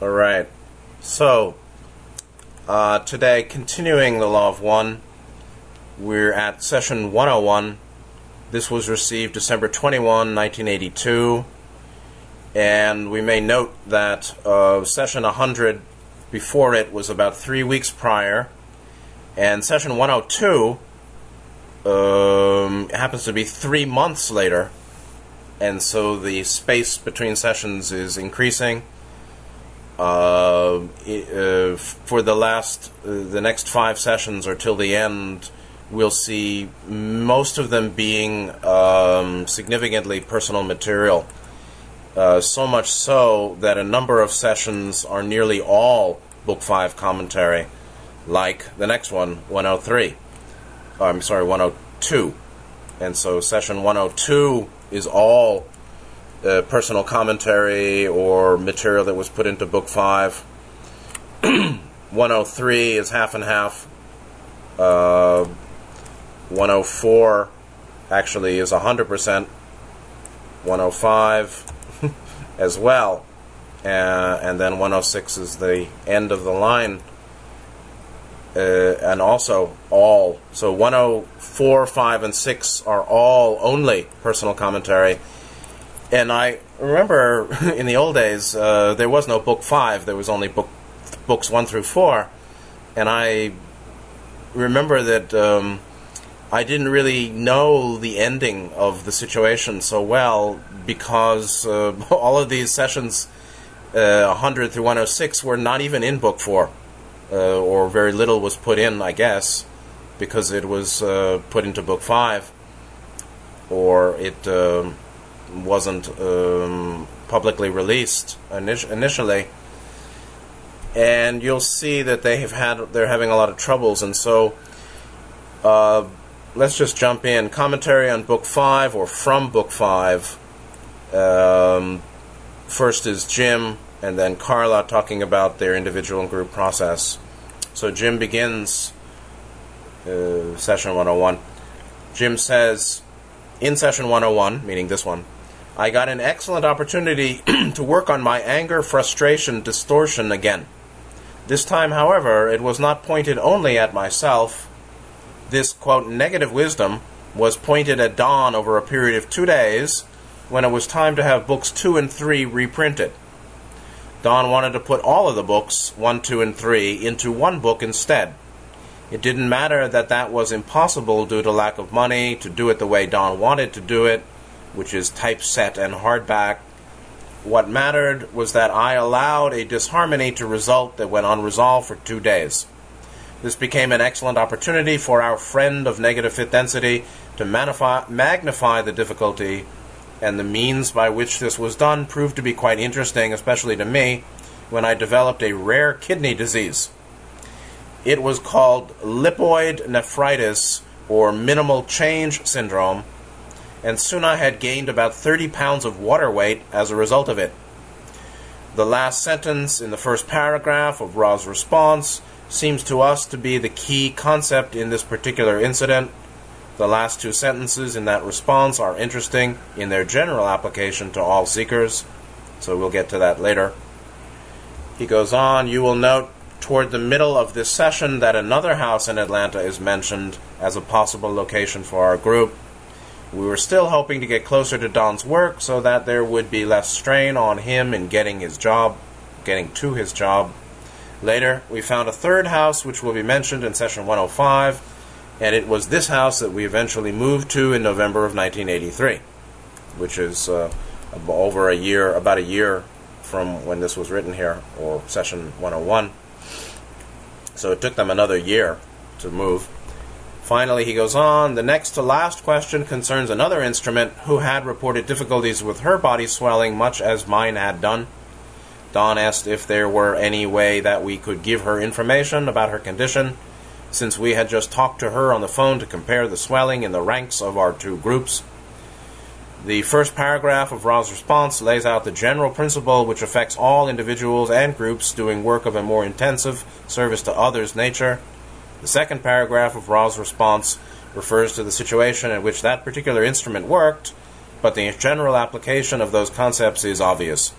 All right. So, uh, today, continuing the Law of One, we're at session 101. This was received December 21, 1982. And we may note that uh, session 100 before it was about three weeks prior. And session 102 um, happens to be three months later. And so the space between sessions is increasing. Uh, uh, for the last, uh, the next five sessions or till the end, we'll see most of them being um, significantly personal material. Uh, so much so that a number of sessions are nearly all Book 5 commentary, like the next one, 103. Oh, I'm sorry, 102. And so session 102 is all uh, personal commentary or material that was put into Book 5. 103 is half and half. Uh, 104 actually is 100%. 105 as well. Uh, and then 106 is the end of the line. Uh, and also all. So 104, 5, and 6 are all only personal commentary. And I remember in the old days, uh, there was no book 5, there was only book books 1 through 4. And I remember that um, I didn't really know the ending of the situation so well because uh, all of these sessions, uh, 100 through 106, were not even in book 4 uh, or very little was put in, I guess, because it was uh, put into book five, or it um, wasn't um, publicly released init- initially. And you'll see that they have had they're having a lot of troubles, and so uh, let's just jump in. Commentary on book five or from book five. Um, first is Jim, and then Carla talking about their individual and group process. So Jim begins uh, session 101. Jim says, in session 101, meaning this one, I got an excellent opportunity to work on my anger, frustration, distortion again. This time, however, it was not pointed only at myself. This, quote, negative wisdom was pointed at Don over a period of two days when it was time to have books two and three reprinted. Don wanted to put all of the books, 1, 2, and 3, into one book instead. It didn't matter that that was impossible due to lack of money to do it the way Don wanted to do it, which is typeset and hardback. What mattered was that I allowed a disharmony to result that went unresolved for two days. This became an excellent opportunity for our friend of negative fifth density to magnify, magnify the difficulty and the means by which this was done proved to be quite interesting, especially to me, when I developed a rare kidney disease. It was called lipoid nephritis or minimal change syndrome, and soon I had gained about 30 pounds of water weight as a result of it. The last sentence in the first paragraph of Ra's response seems to us to be the key concept in this particular incident the last two sentences in that response are interesting in their general application to all seekers, so we'll get to that later. He goes on, you will note toward the middle of this session that another house in Atlanta is mentioned as a possible location for our group. We were still hoping to get closer to Don's work so that there would be less strain on him in getting his job, getting to his job. Later, we found a third house which will be mentioned in session 105 and it was this house that we eventually moved to in November of 1983, which is uh, over a year, about a year from when this was written here, or session 101. So it took them another year to move. Finally, he goes on. The next to last question concerns another instrument who had reported difficulties with her body swelling, much as mine had done. Don asked if there were any way that we could give her information about her condition since we had just talked to her on the phone to compare the swelling in the ranks of our two groups. The first paragraph of Ra's response lays out the general principle which affects all individuals and groups doing work of a more intensive service to others nature. The second paragraph of Ra's response refers to the situation in which that particular instrument worked, but the general application of those concepts is obvious.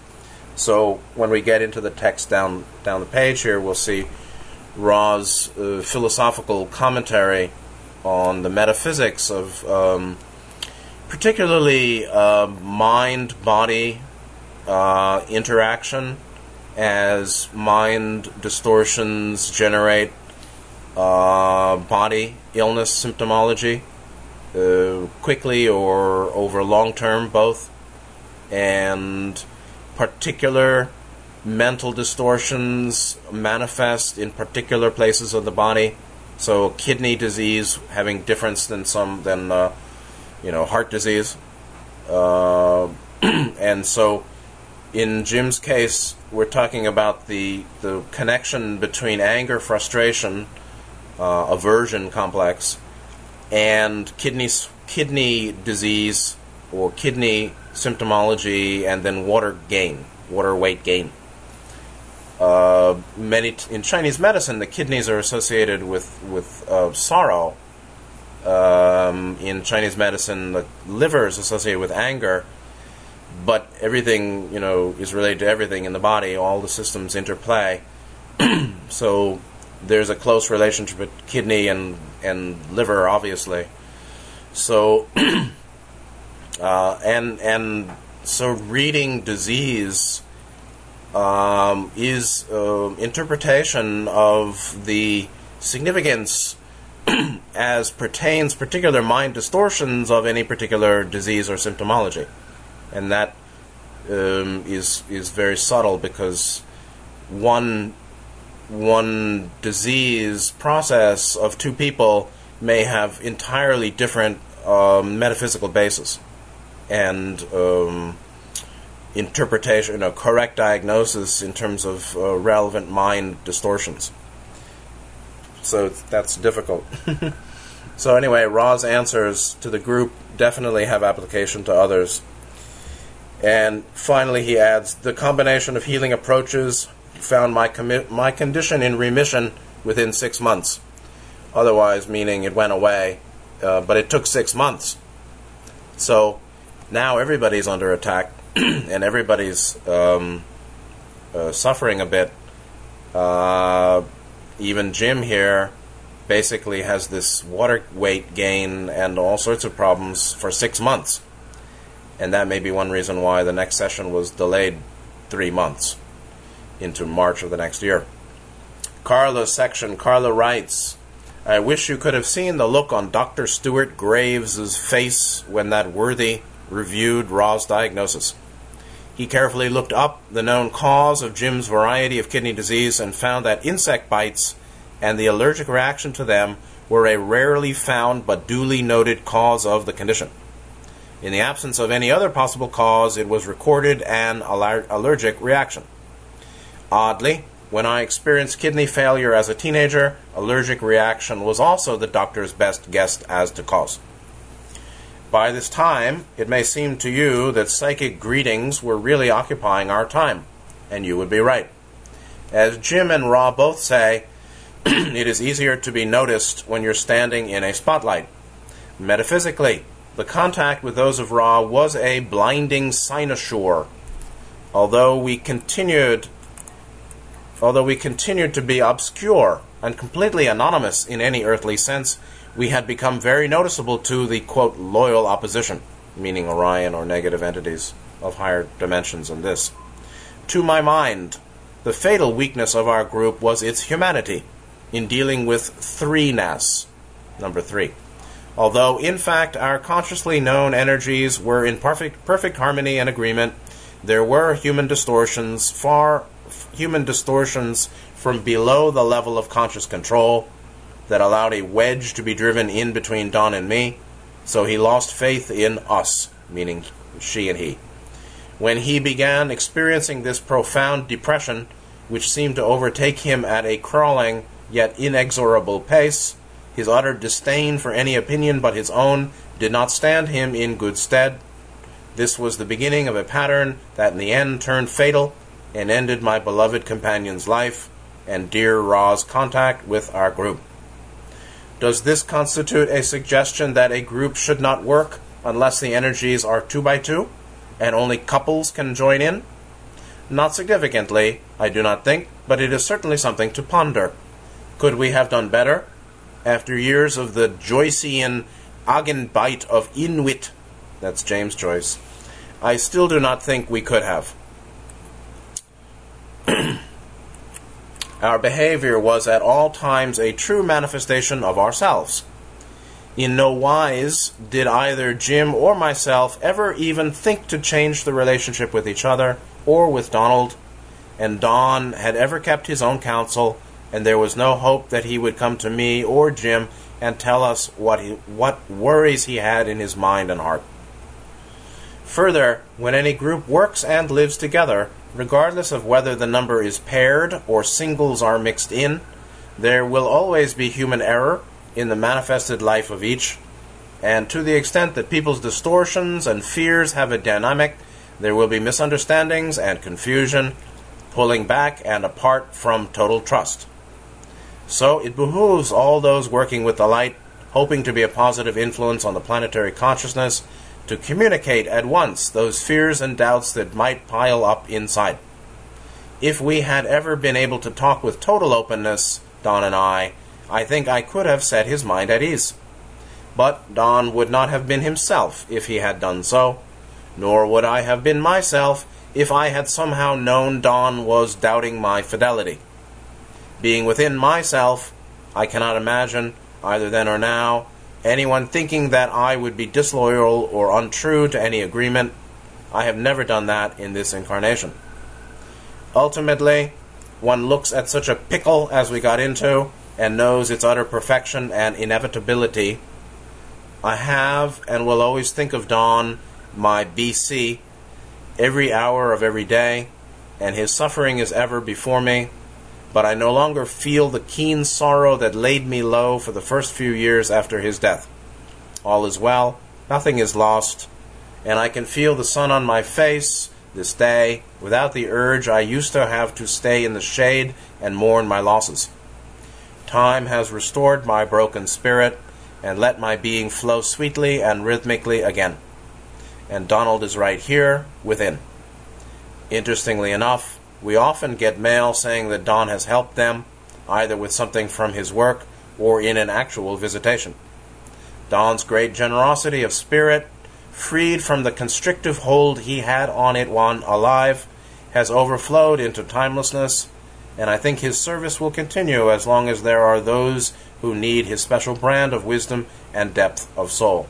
So when we get into the text down down the page here, we'll see Ra's uh, philosophical commentary on the metaphysics of um, particularly uh, mind body uh, interaction as mind distortions generate uh, body illness symptomology uh, quickly or over long term, both, and particular mental distortions manifest in particular places of the body. So kidney disease having difference than some than uh, you know heart disease, uh, and so in Jim's case, we're talking about the the connection between anger, frustration, uh, aversion complex, and kidney kidney disease or kidney symptomology, and then water gain, water weight gain. Uh, many t- in Chinese medicine, the kidneys are associated with with uh, sorrow. Um, in Chinese medicine, the liver is associated with anger, but everything you know is related to everything in the body. All the systems interplay. so there's a close relationship with kidney and and liver, obviously. So uh, and and so reading disease um, is uh, interpretation of the significance as pertains particular mind distortions of any particular disease or symptomology, and that um, is is very subtle because one one disease process of two people may have entirely different um, metaphysical basis and um, interpretation, you know, correct diagnosis in terms of uh, relevant mind distortions. So that's difficult. so anyway, Ra's answers to the group definitely have application to others. And finally, he adds the combination of healing approaches found my commi- my condition in remission within six months. Otherwise, meaning it went away, uh, but it took six months. So now everybody's under attack and everybody's um, uh, suffering a bit. Uh, even Jim here basically has this water weight gain and all sorts of problems for six months. And that may be one reason why the next session was delayed three months into March of the next year. Carla's section, Carla writes, I wish you could have seen the look on Dr. Stuart Graves' face when that worthy reviewed Ra's diagnosis. He carefully looked up the known cause of Jim's variety of kidney disease and found that insect bites and the allergic reaction to them were a rarely found but duly noted cause of the condition. In the absence of any other possible cause, it was recorded an aller- allergic reaction. Oddly, when I experienced kidney failure as a teenager, allergic reaction was also the doctor's best guess as to cause. By this time, it may seem to you that psychic greetings were really occupying our time, and you would be right. As Jim and Ra both say, it is easier to be noticed when you're standing in a spotlight. Metaphysically, the contact with those of Ra was a blinding cynosure. Although we continued although we continued to be obscure and completely anonymous in any earthly sense, we had become very noticeable to the quote loyal opposition, meaning Orion or negative entities of higher dimensions than this. To my mind, the fatal weakness of our group was its humanity in dealing with threeness. Number three. Although, in fact, our consciously known energies were in perfect, perfect harmony and agreement, there were human distortions, far human distortions from below the level of conscious control that allowed a wedge to be driven in between Don and me, so he lost faith in us, meaning she and he. When he began experiencing this profound depression, which seemed to overtake him at a crawling yet inexorable pace, his utter disdain for any opinion but his own did not stand him in good stead. This was the beginning of a pattern that in the end turned fatal and ended my beloved companion's life and dear Ra's contact with our group. Does this constitute a suggestion that a group should not work unless the energies are two by two and only couples can join in? Not significantly, I do not think, but it is certainly something to ponder. Could we have done better? After years of the Joycean Agenbite of Inwit, that's James Joyce, I still do not think we could have. Our behavior was at all times a true manifestation of ourselves. In no wise did either Jim or myself ever even think to change the relationship with each other or with Donald, and Don had ever kept his own counsel, and there was no hope that he would come to me or Jim and tell us what he, what worries he had in his mind and heart. Further, when any group works and lives together, regardless of whether the number is paired or singles are mixed in, there will always be human error in the manifested life of each. And to the extent that people's distortions and fears have a dynamic, there will be misunderstandings and confusion, pulling back and apart from total trust. So it behooves all those working with the light, hoping to be a positive influence on the planetary consciousness, to communicate at once those fears and doubts that might pile up inside. If we had ever been able to talk with total openness, Don and I, I think I could have set his mind at ease. But Don would not have been himself if he had done so, nor would I have been myself if I had somehow known Don was doubting my fidelity. Being within myself, I cannot imagine, either then or now, anyone thinking that I would be disloyal or untrue to any agreement. I have never done that in this incarnation. Ultimately, one looks at such a pickle as we got into and knows its utter perfection and inevitability. I have and will always think of Don, my BC, every hour of every day, and his suffering is ever before me but I no longer feel the keen sorrow that laid me low for the first few years after his death. All is well, nothing is lost, and I can feel the sun on my face this day without the urge I used to have to stay in the shade and mourn my losses. Time has restored my broken spirit and let my being flow sweetly and rhythmically again. And Donald is right here within. Interestingly enough, we often get mail saying that Don has helped them, either with something from his work or in an actual visitation. Don's great generosity of spirit, freed from the constrictive hold he had on it when alive, has overflowed into timelessness, and I think his service will continue as long as there are those who need his special brand of wisdom and depth of soul.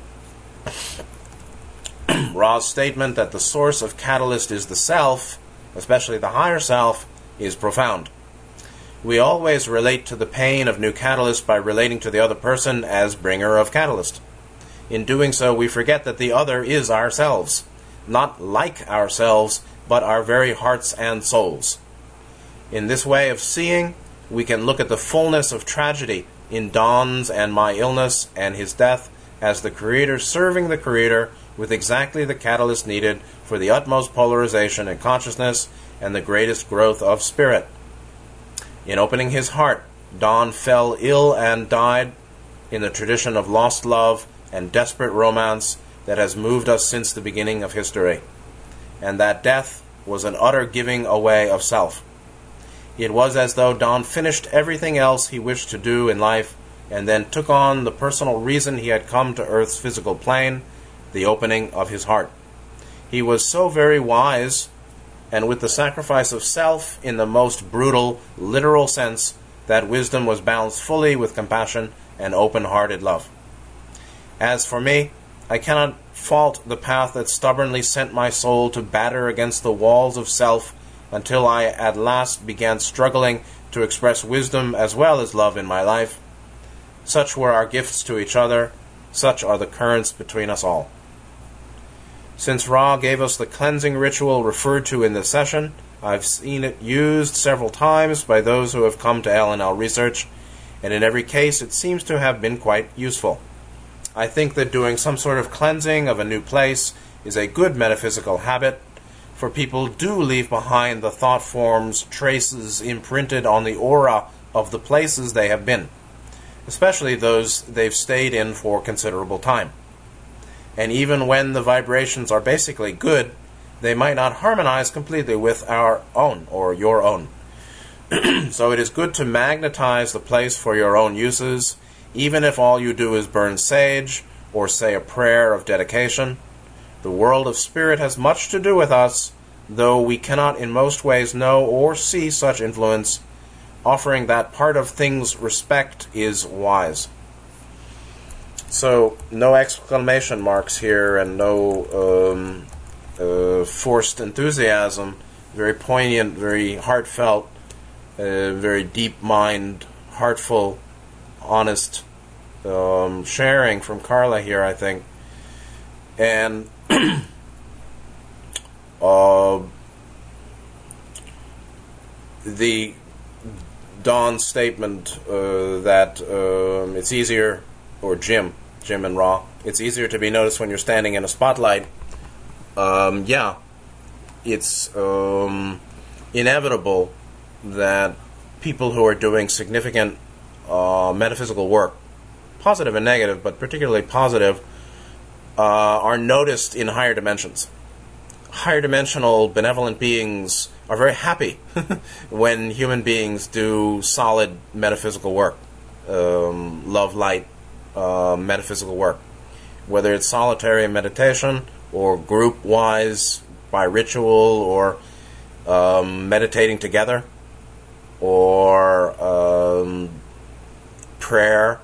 Ra's statement that the source of catalyst is the self especially the higher self, is profound. We always relate to the pain of new catalyst by relating to the other person as bringer of catalyst. In doing so, we forget that the other is ourselves, not like ourselves, but our very hearts and souls. In this way of seeing, we can look at the fullness of tragedy in Don's and my illness and his death as the Creator serving the Creator with exactly the catalyst needed for the utmost polarization in consciousness and the greatest growth of spirit. In opening his heart, Don fell ill and died in the tradition of lost love and desperate romance that has moved us since the beginning of history. And that death was an utter giving away of self. It was as though Don finished everything else he wished to do in life and then took on the personal reason he had come to Earth's physical plane the opening of his heart. He was so very wise, and with the sacrifice of self in the most brutal, literal sense, that wisdom was balanced fully with compassion and open hearted love. As for me, I cannot fault the path that stubbornly sent my soul to batter against the walls of self until I at last began struggling to express wisdom as well as love in my life. Such were our gifts to each other, such are the currents between us all. Since Ra gave us the cleansing ritual referred to in this session, I've seen it used several times by those who have come to L/L research, and in every case it seems to have been quite useful. I think that doing some sort of cleansing of a new place is a good metaphysical habit, for people do leave behind the thought forms, traces imprinted on the aura of the places they have been, especially those they've stayed in for considerable time. And even when the vibrations are basically good, they might not harmonize completely with our own or your own. so it is good to magnetize the place for your own uses, even if all you do is burn sage or say a prayer of dedication. The world of spirit has much to do with us, though we cannot in most ways know or see such influence. Offering that part of things respect is wise. So, no exclamation marks here and no um, uh, forced enthusiasm. Very poignant, very heartfelt a very deep mind, heartful, honest um, sharing from Carla here, I think. And uh, the Don statement uh, that um, it's easier, or Jim, Jim and Ra, it's easier to be noticed when you're standing in a spotlight. Um, yeah, it's um, inevitable that people who are doing significant uh, metaphysical work, positive and negative, but particularly positive, uh, are noticed in higher dimensions. Higher dimensional benevolent beings are very happy when human beings do solid metaphysical work, um, love, light, uh, metaphysical work. Whether it's solitary meditation or group wise by ritual or um, meditating together or um, prayer,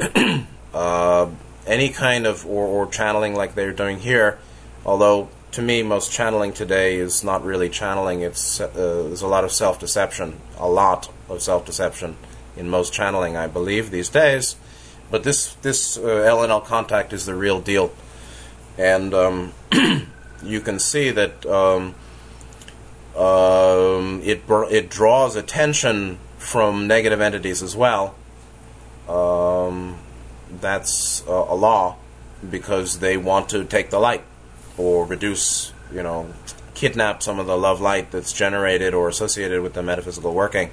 uh, any kind of or, or channeling like they're doing here. Although to me, most channeling today is not really channeling. It's uh, there's a lot of self deception, a lot of self deception in most channeling, I believe these days. But this this uh, L/L contact is the real deal, and um, you can see that. Um, um, it it draws attention from negative entities as well. Um, that's uh, a law because they want to take the light or reduce, you know, kidnap some of the love light that's generated or associated with the metaphysical working.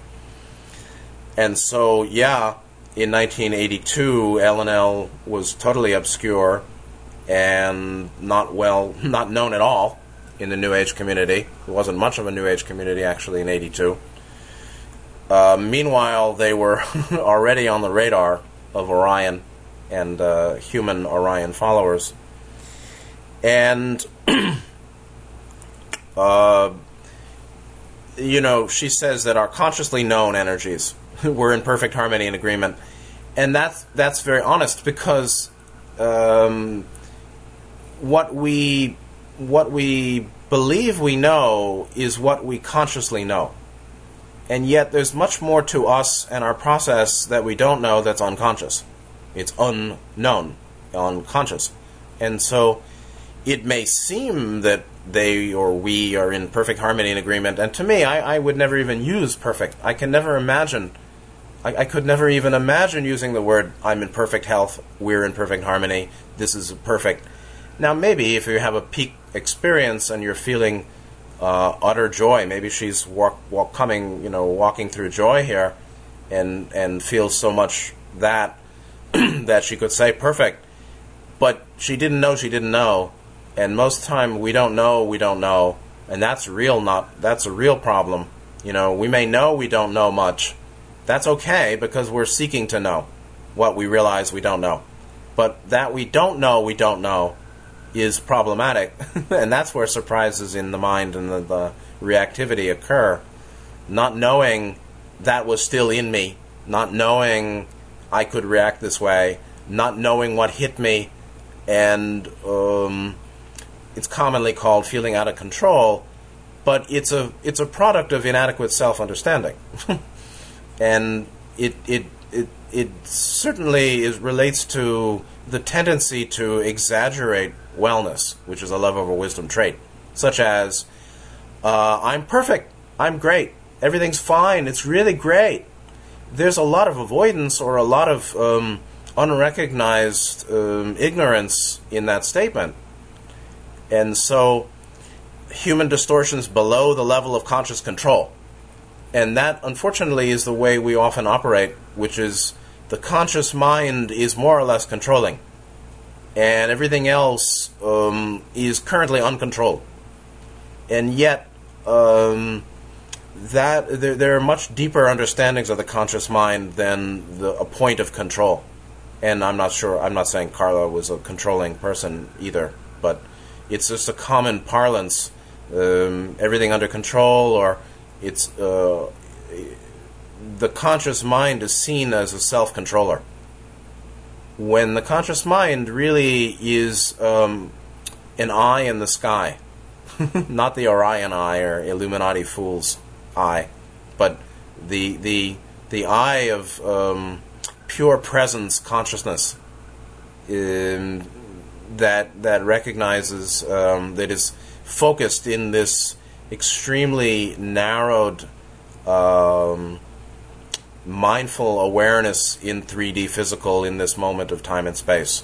And so, yeah, in 1982, L/L was totally obscure and not well, not known at all in the New Age community. There wasn't much of a New Age community actually in 82. Uh, meanwhile, they were already on the radar of Orion and uh, human Orion followers. And, uh, you know, she says that our consciously known energies were in perfect harmony and agreement. And that's, that's very honest because um, what we what we believe we know is what we consciously know. And yet there's much more to us and our process that we don't know that's unconscious. It's unknown, unconscious. And so it may seem that they or we are in perfect harmony and agreement. And to me, I, I would never even use perfect. I can never imagine, I, I could never even imagine using the word I'm in perfect health, we're in perfect harmony, this is perfect. Now, maybe if you have a peak experience and you're feeling uh, utter joy, maybe she's walk, walk coming, you know, walking through joy here, and and feels so much that that she could say perfect, but she didn't know she didn't know, and most time we don't know we don't know, and that's real not that's a real problem. You know, we may know we don't know much. That's okay because we're seeking to know what we realize we don't know. But that we don't know we don't know is problematic, and that's where surprises in the mind and the, the, reactivity occur. Not knowing that was still in me, not knowing I could react this way, not knowing what hit me, and um, it's commonly called feeling out of control. But it's a it's a product of inadequate self understanding, and it it it it certainly is relates to the tendency to exaggerate wellness, which is a love over wisdom trait, such as, uh, I'm perfect, I'm great, everything's fine, it's really great. There's a lot of avoidance or a lot of um, unrecognized um, ignorance in that statement. And so, human distortions below the level of conscious control. And that, unfortunately, is the way we often operate, which is the conscious mind is more or less controlling and everything else um, is currently uncontrolled. and yet um, that there, there are much deeper understandings of the conscious mind than the, a point of control. And I'm not sure. I'm not saying Carla was a controlling person either, but it's just a common parlance. Um, everything under control, or it's uh, the conscious mind is seen as a self controller. When the conscious mind really is um, an eye in the sky, not the Orion eye or Illuminati fool's eye, but the the the eye of um, pure presence consciousness um, that that recognizes um, that is focused in this extremely narrowed um, mindful awareness in 3D physical in this moment of time and space.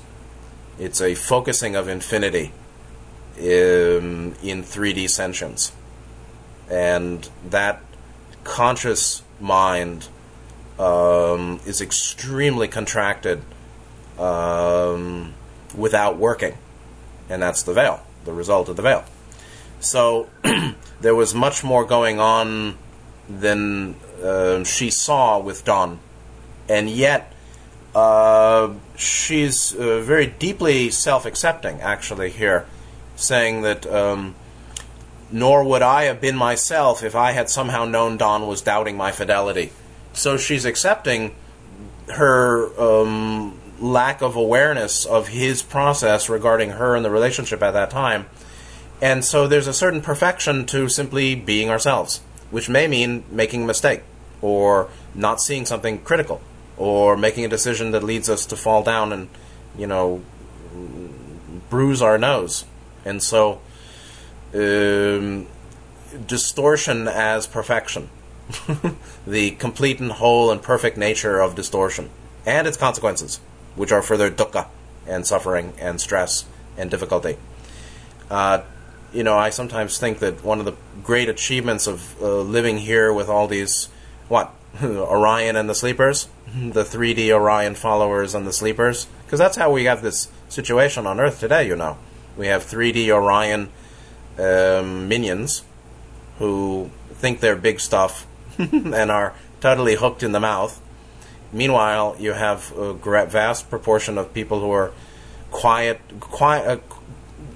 It's a focusing of infinity in, in 3D sentience. And that conscious mind um, is extremely contracted um, without working. And that's the veil, the result of the veil. So there was much more going on than uh, she saw with Don. And yet, uh, she's uh, very deeply self accepting, actually, here, saying that. Um, nor would I have been myself if I had somehow known Don was doubting my fidelity. So she's accepting her um, lack of awareness of his process regarding her and the relationship at that time. And so there's a certain perfection to simply being ourselves which may mean making a mistake or not seeing something critical or making a decision that leads us to fall down and, you know, bruise our nose. And so, um, distortion as perfection. the complete and whole and perfect nature of distortion and its consequences, which are further dukkha and suffering and stress and difficulty. Uh, you know, I sometimes think that one of the great achievements of uh, living here with all these, what, Orion and the Sleepers, the 3D Orion followers and the Sleepers, because that's how we have this situation on Earth today, you know. We have 3D Orion um, minions who think they're big stuff and are totally hooked in the mouth. Meanwhile, you have a vast proportion of people who are quiet, quiet,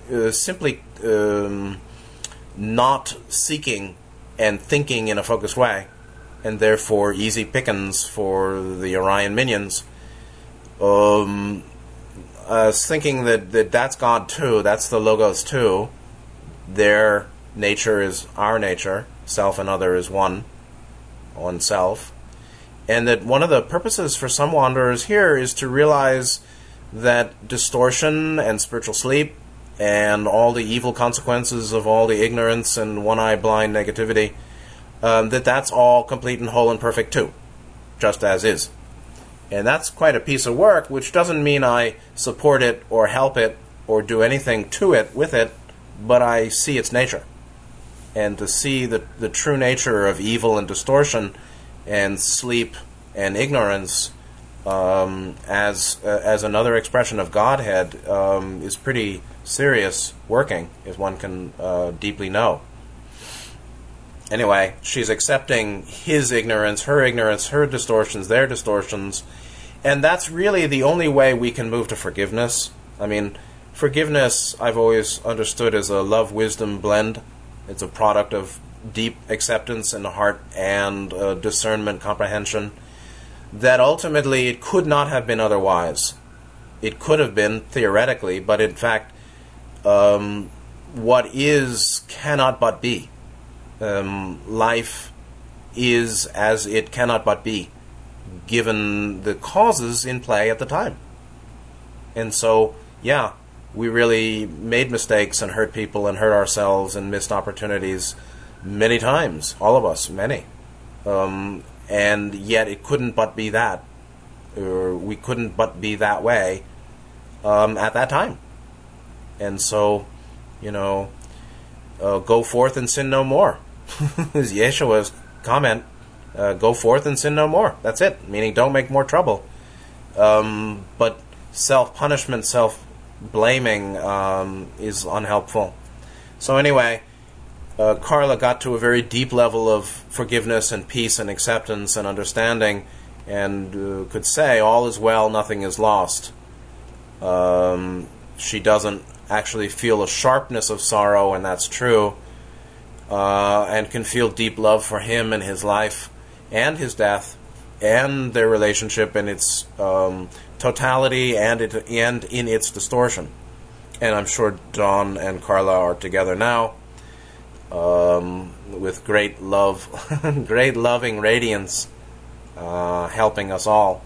uh, uh, simply um, not seeking and thinking in a focused way, and therefore easy pickings for the Orion minions. Um, I was thinking that, that that's God too, that's the Logos too. Their nature is our nature, self and other is one, one self. And that one of the purposes for some wanderers here is to realize that distortion and spiritual sleep and all the evil consequences of all the ignorance and one eye blind negativity, um, that that's all complete and whole and perfect too, just as is. And that's quite a piece of work, which doesn't mean I support it or help it or do anything to it with it, but I see its nature. And to see the, the true nature of evil and distortion and sleep and ignorance um, as uh, as another expression of Godhead um, is pretty serious working, if one can uh, deeply know. Anyway, she's accepting his ignorance, her ignorance, her distortions, their distortions, and that's really the only way we can move to forgiveness. I mean, forgiveness I've always understood as a love wisdom blend. It's a product of deep acceptance in the heart and uh, discernment, comprehension that ultimately it could not have been otherwise. It could have been theoretically, but in fact, um, what is cannot but be. Um, life is as it cannot but be, given the causes in play at the time. And so, yeah, we really made mistakes and hurt people and hurt ourselves and missed opportunities many times, all of us, many. Um, and yet it couldn't but be that, or we couldn't but be that way um, at that time. And so, you know, uh, go forth and sin no more. is Yeshua's comment. Uh, go forth and sin no more. That's it. Meaning, don't make more trouble. Um, but self punishment, self blaming um, is unhelpful. So, anyway, uh, Carla got to a very deep level of forgiveness and peace and acceptance and understanding and uh, could say, All is well, nothing is lost. Um, she doesn't actually feel a sharpness of sorrow, and that's true, uh, and can feel deep love for him and his life and his death and their relationship in its um, totality and, it, and in its distortion. And I'm sure Don and Carla are together now um, with great love, great loving radiance, uh, helping us all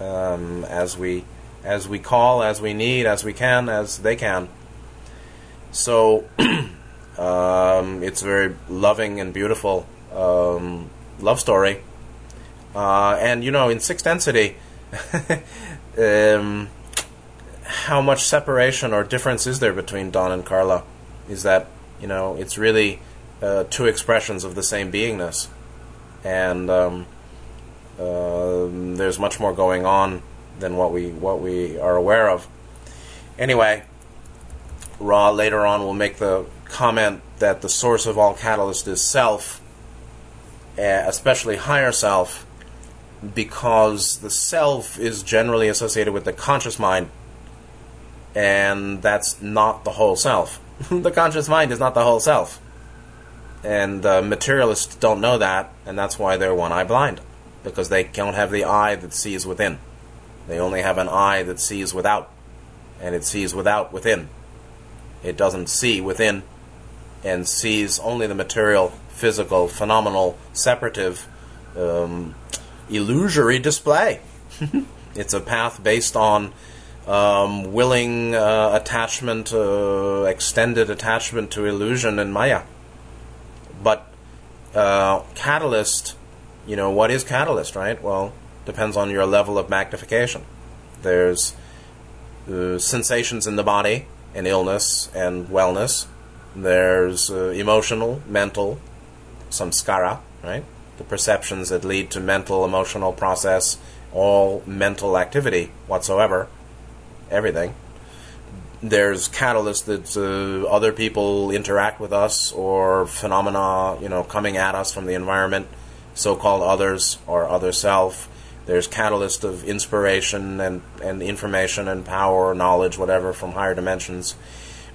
um, as we as we call, as we need, as we can, as they can. So um, it's a very loving and beautiful um, love story. Uh, and you know, in sixth density, um, how much separation or difference is there between Don and Carla? Is that you know, it's really uh, two expressions of the same beingness, and um, uh, there's much more going on than what we what we are aware of. Anyway, Ra later on will make the comment that the source of all catalyst is self, eh, especially higher self, because the self is generally associated with the conscious mind, and that's not the whole self. the conscious mind is not the whole self. And uh, materialists don't know that, and that's why they're one eye blind, because they don't have the eye that sees within. They only have an eye that sees without, and it sees without within. It doesn't see within and sees only the material, physical, phenomenal, separative, um, illusory display. it's a path based on um, willing uh, attachment, uh, extended attachment to illusion and Maya. But uh, catalyst, you know, what is catalyst, right? Well, depends on your level of magnification. There's uh, sensations in the body and illness and wellness. There's uh, emotional, mental, samskara, right? The perceptions that lead to mental, emotional process, all mental activity whatsoever, everything. There's catalyst that uh, other people interact with us or phenomena, you know, coming at us from the environment, so-called others or other self there's catalyst of inspiration and, and information and power, knowledge, whatever, from higher dimensions.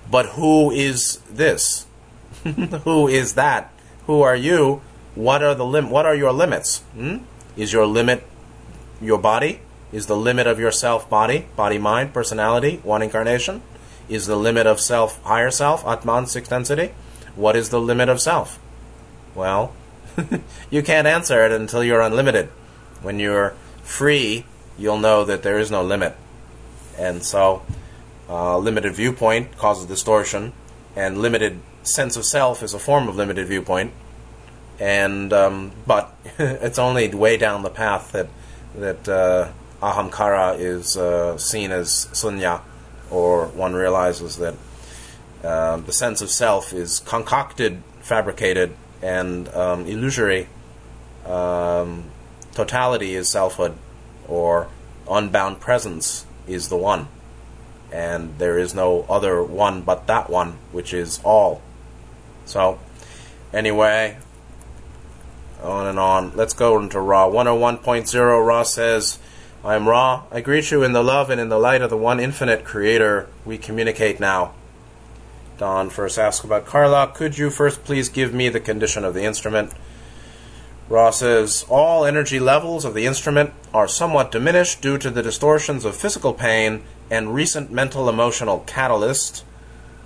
But who is this? who is that? Who are you? What are the lim- What are your limits? Hmm? Is your limit your body? Is the limit of your self body, body, mind, personality, one incarnation? Is the limit of self higher self, Atman, sixth density? What is the limit of self? Well, you can't answer it until you're unlimited. When you're free, you'll know that there is no limit. And so, uh, limited viewpoint causes distortion, and limited sense of self is a form of limited viewpoint. And um, but it's only way down the path that that uh, ahamkara is uh, seen as sunya, or one realizes that uh, the sense of self is concocted, fabricated, and um, illusory. Um, totality is selfhood, or unbound presence is the one. And there is no other one but that one, which is all. So, anyway, on and on. Let's go into Ra. 101.0 Ra says, I am Ra. I greet you in the love and in the light of the one infinite creator. We communicate now. Don first asks about Carla. Could you first please give me the condition of the instrument? Ra says all energy levels of the instrument are somewhat diminished due to the distortions of physical pain and recent mental emotional catalyst.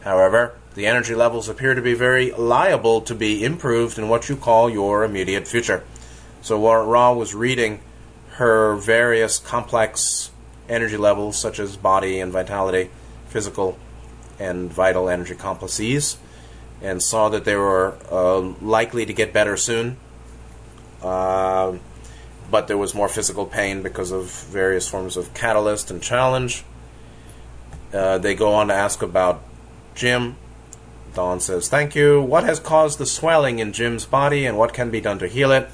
However, the energy levels appear to be very liable to be improved in what you call your immediate future. So, what Ra was reading her various complex energy levels, such as body and vitality, physical and vital energy complexes, and saw that they were uh, likely to get better soon uh, but there was more physical pain because of various forms of catalyst and challenge. Uh, they go on to ask about Jim. Don says, Thank you. What has caused the swelling in Jim's body and what can be done to heal it?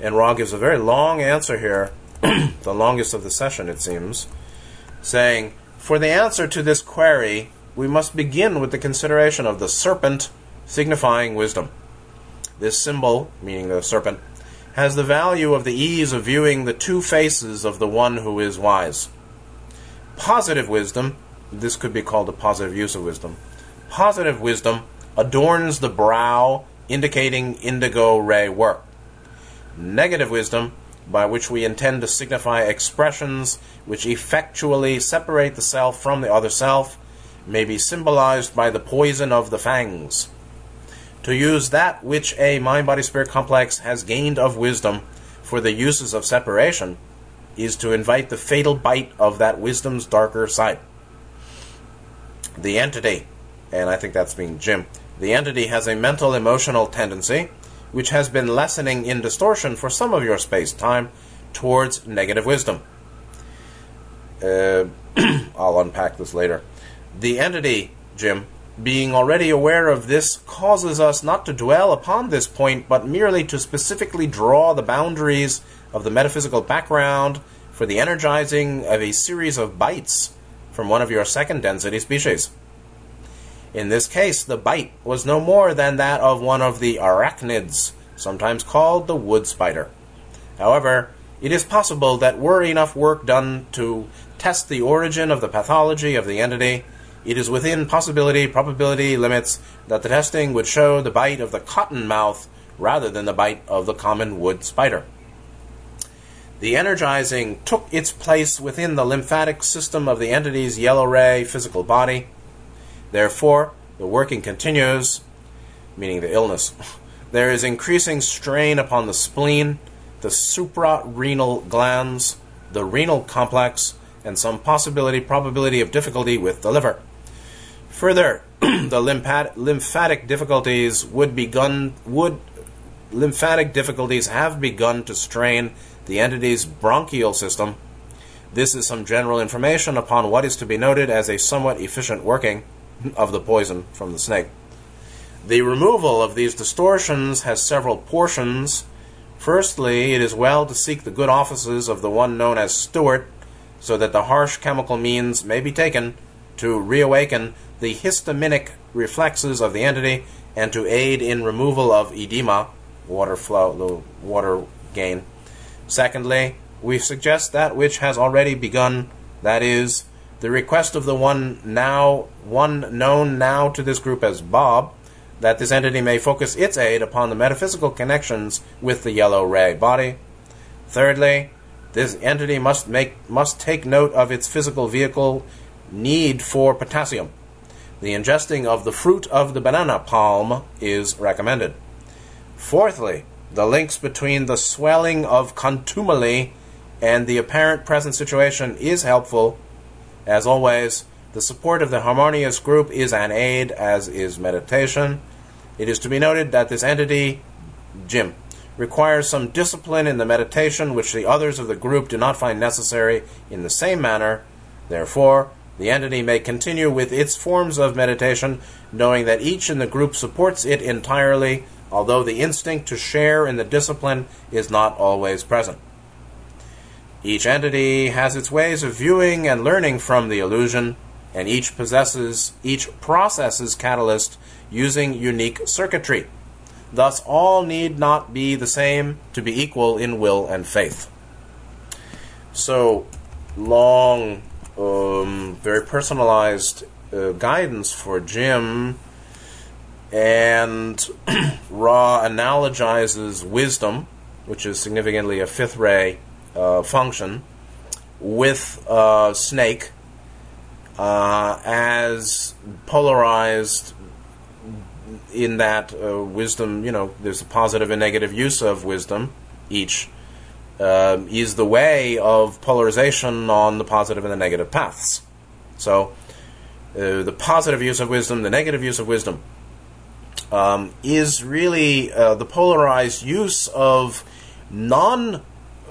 And Ra gives a very long answer here, the longest of the session, it seems, saying, For the answer to this query, we must begin with the consideration of the serpent signifying wisdom. This symbol, meaning the serpent, has the value of the ease of viewing the two faces of the one who is wise. Positive wisdom, this could be called a positive use of wisdom. Positive wisdom adorns the brow, indicating indigo ray work. Negative wisdom, by which we intend to signify expressions which effectually separate the self from the other self, may be symbolized by the poison of the fangs. To use that which a mind body spirit complex has gained of wisdom for the uses of separation is to invite the fatal bite of that wisdom's darker side. The entity, and I think that's being Jim, the entity has a mental emotional tendency which has been lessening in distortion for some of your space time towards negative wisdom. Uh, I'll unpack this later. The entity, Jim, being already aware of this causes us not to dwell upon this point, but merely to specifically draw the boundaries of the metaphysical background for the energizing of a series of bites from one of your second density species. In this case, the bite was no more than that of one of the arachnids, sometimes called the wood spider. However, it is possible that were enough work done to test the origin of the pathology of the entity, it is within possibility probability limits that the testing would show the bite of the cottonmouth rather than the bite of the common wood spider. The energizing took its place within the lymphatic system of the entity's yellow ray physical body. Therefore, the working continues, meaning the illness. There is increasing strain upon the spleen, the suprarenal glands, the renal complex, and some possibility probability of difficulty with the liver. Further, the lymphatic difficulties would begun would lymphatic difficulties have begun to strain the entity's bronchial system. This is some general information upon what is to be noted as a somewhat efficient working of the poison from the snake. The removal of these distortions has several portions. Firstly, it is well to seek the good offices of the one known as Stuart, so that the harsh chemical means may be taken to reawaken the histaminic reflexes of the entity and to aid in removal of edema, water flow, water gain. Secondly, we suggest that which has already begun, that is, the request of the one now one known now to this group as Bob, that this entity may focus its aid upon the metaphysical connections with the yellow ray body. Thirdly, this entity must make must take note of its physical vehicle need for potassium. The ingesting of the fruit of the banana palm is recommended. Fourthly, the links between the swelling of contumely and the apparent present situation is helpful. As always, the support of the harmonious group is an aid, as is meditation. It is to be noted that this entity, Jim, requires some discipline in the meditation which the others of the group do not find necessary in the same manner. Therefore, the entity may continue with its forms of meditation, knowing that each in the group supports it entirely, although the instinct to share in the discipline is not always present. Each entity has its ways of viewing and learning from the illusion, and each possesses each processes catalyst using unique circuitry. Thus all need not be the same to be equal in will and faith. So long um, very personalized uh, guidance for Jim, and Ra analogizes wisdom, which is significantly a fifth ray uh, function, with uh, Snake uh, as polarized in that uh, wisdom, you know, there's a positive and negative use of wisdom each uh, is the way of polarization on the positive and the negative paths. So, the positive use of wisdom, the negative use of wisdom, um, is really uh, the polarized use of non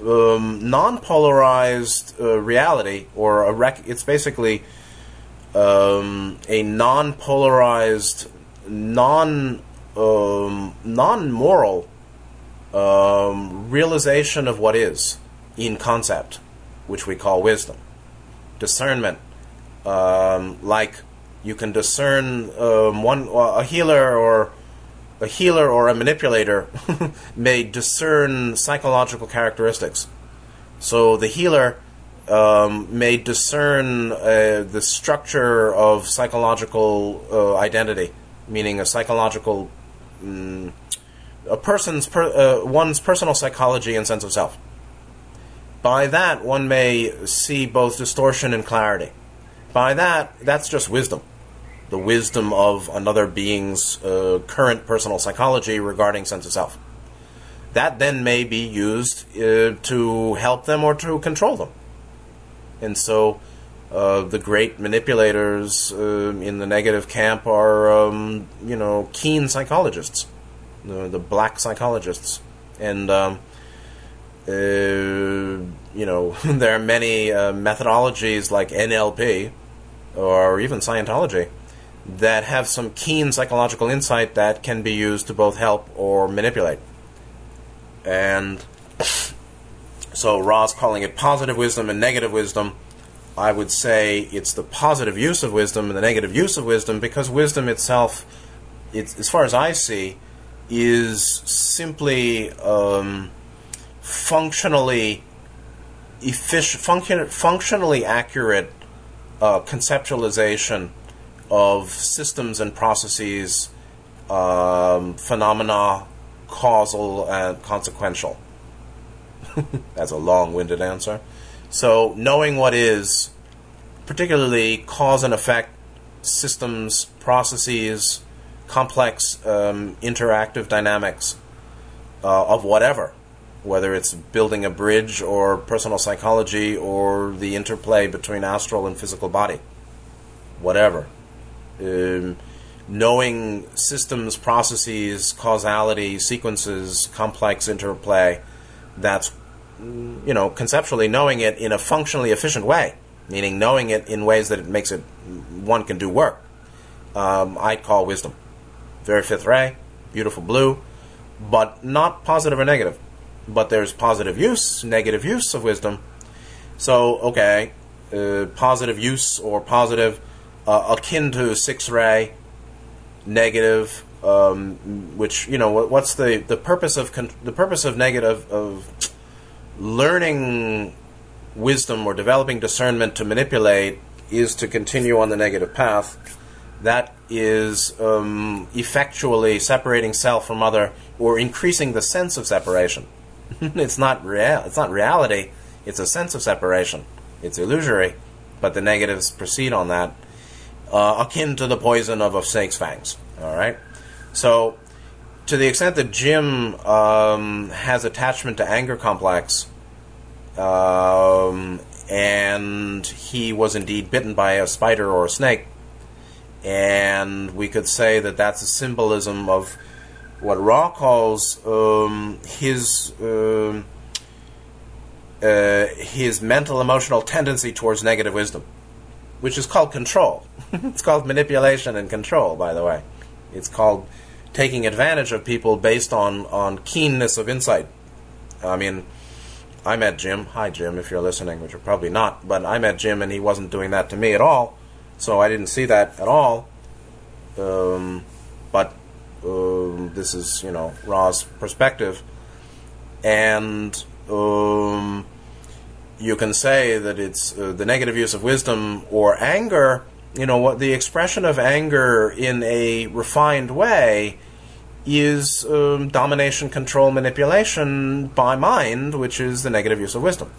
um, non polarized uh, reality, or a rec- it's basically um, a non polarized, non um, non moral um, realization of what is in concept, which we call wisdom. Discernment, um, like you can discern um, one a healer or a healer or a manipulator may discern psychological characteristics. So the healer um, may discern uh, the structure of psychological uh, identity, meaning a psychological, um, a person's per, uh, one's personal psychology and sense of self. By that, one may see both distortion and clarity. By that, that's just wisdom the wisdom of another being's uh, current personal psychology regarding sense of self. That then may be used uh, to help them or to control them. And so uh, the great manipulators uh, in the negative camp are, um, you know, keen psychologists, the, the black psychologists. And, um, uh, you know, there are many uh, methodologies like NLP or even Scientology that have some keen psychological insight that can be used to both help or manipulate. And so Ra's calling it positive wisdom and negative wisdom. I would say it's the positive use of wisdom and the negative use of wisdom because wisdom itself, it's, as far as I see, is simply um, functionally efficient, function, functionally accurate uh, conceptualization of systems and processes, um, phenomena, causal and consequential. That's a long winded answer. So, knowing what is, particularly cause and effect, systems, processes, complex um, interactive dynamics uh, of whatever, whether it's building a bridge or personal psychology or the interplay between astral and physical body, whatever um, knowing systems, processes, causality, sequences, complex interplay, that's, you know, conceptually knowing it in a functionally efficient way, meaning knowing it in ways that it makes it, one can do work, um, I'd call wisdom. Very fifth ray, beautiful blue, but not positive or negative. But there's positive use, negative use of wisdom. So, okay, uh, positive use or positive uh, akin to six ray, negative, um, which you know what, what's the the purpose of con- the purpose of negative of learning wisdom or developing discernment to manipulate is to continue on the negative path. That is um, effectually separating self from other or increasing the sense of separation. it's not real. It's not reality. It's a sense of separation. It's illusory, but the negatives proceed on that uh, akin to the poison of a snake's fangs. All right, so to the extent that Jim um, has attachment to anger complex, um, and he was indeed bitten by a spider or a snake, and we could say that that's a symbolism of what Ra calls um, his. Uh, uh, his mental emotional tendency towards negative wisdom which is called control. it's called manipulation and control, by the way. It's called taking advantage of people based on, on keenness of insight. I mean, I met Jim. Hi, Jim, if you're listening, which you're probably not. But I met Jim, and he wasn't doing that to me at all. So I didn't see that at all. Um, but um, this is, you know, Ra's perspective. And um, you can say that it's uh, the negative use of wisdom or anger. You know what the expression of anger in a refined way is um, domination, control, manipulation by mind, which is the negative use of wisdom.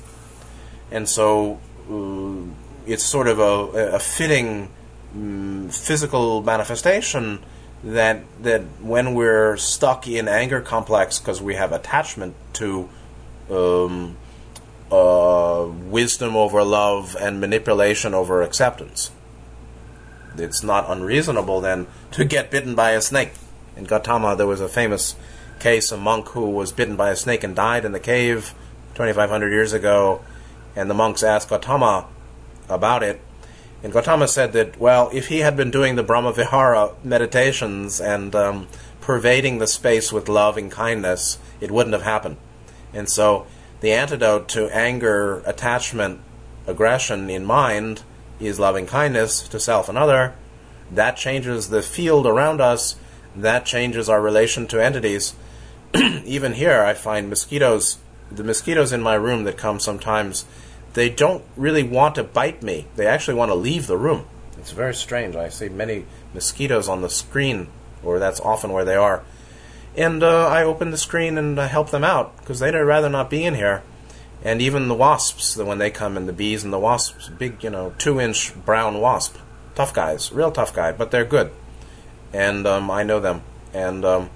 And so uh, it's sort of a, a fitting um, physical manifestation that that when we're stuck in anger complex because we have attachment to um, uh, wisdom over love and manipulation over acceptance. It's not unreasonable then to get bitten by a snake. In Gautama, there was a famous case a monk who was bitten by a snake and died in the cave 2,500 years ago, and the monks asked Gautama about it. And Gautama said that, well, if he had been doing the Brahmavihara meditations and um, pervading the space with love and kindness, it wouldn't have happened. And so the antidote to anger, attachment, aggression in mind is loving kindness to self and other. That changes the field around us. that changes our relation to entities. Even here, I find mosquitoes, the mosquitoes in my room that come sometimes, they don't really want to bite me. They actually want to leave the room. It's very strange. I see many mosquitoes on the screen, or that's often where they are. And uh, I open the screen and uh, help them out because they'd rather not be in here. And even the wasps, when they come, and the bees and the wasps, big, you know, two inch brown wasp. Tough guys, real tough guy, but they're good. And um, I know them. And um,